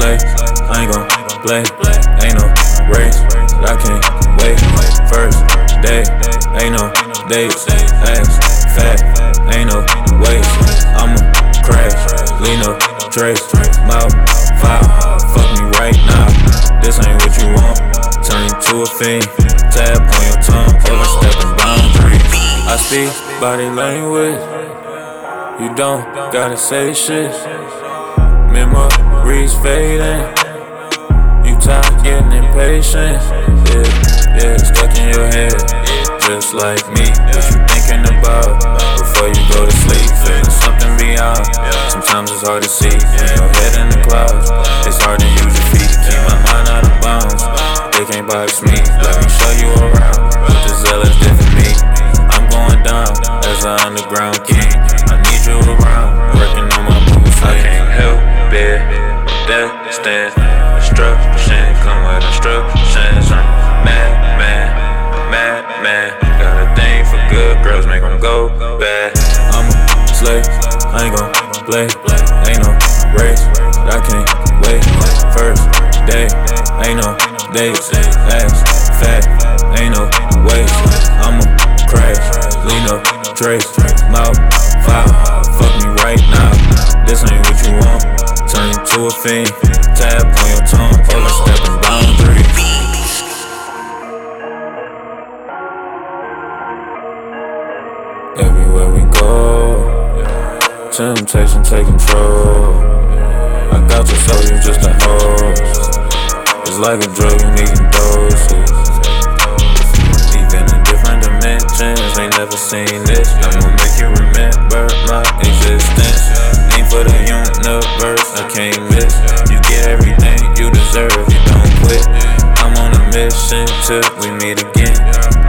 slay. I ain't gon' play. Ain't no race, I can't wait. First day, ain't no dates. Ass fat, ain't no waste. I'ma crash, lean up, trace, mouth, foul. Fuck me right now. This ain't what you want. Turn to a fiend. Tap on your tongue, overstepping boundaries. I speak body language. You don't gotta say shit. Memories fading. You tired getting impatient. Yeah, yeah, stuck in your head. Just like me. What you thinking about before you go to sleep? Feeling something beyond. Sometimes it's hard to see. In your head in the clouds. It's hard to use your feet. Keep my mind out of bounds. They can't box. Me That stand. Destruction come with instructions. I'm mad, man, mad, man. Got a thing for good girls, make them go bad. I'm a slave, I ain't gon' play. Ain't no race, I can't wait. First day, ain't no dates. Ass fat, ain't no waste. I'ma crash, lean up, trace, fiend. Tap on your tongue, overstepping boundaries. Everywhere we go, temptation take control. I got to show you just a host. It's like a drug you need doses. Mission till we meet again.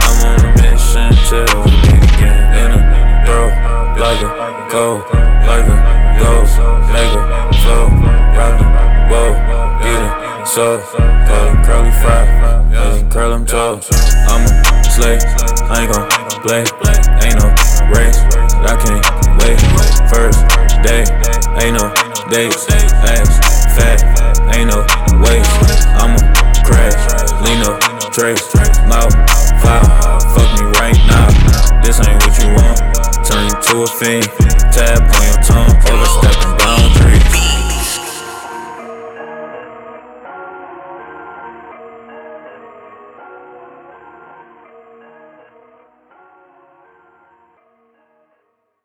I'm on a mission till we meet again. In a throw, like a cold, like a ghost, make a flow, rockin', whoa, get it, so, it curly fry, yeah, curl them toes. I'm a slave, I ain't gon' play, ain't no race, I can't wait. First day, ain't no dates, ass fat, ain't no waste. Trace, mouth, foul. Fuck me right now. This ain't what you want. Turn you to a fiend. Tongue,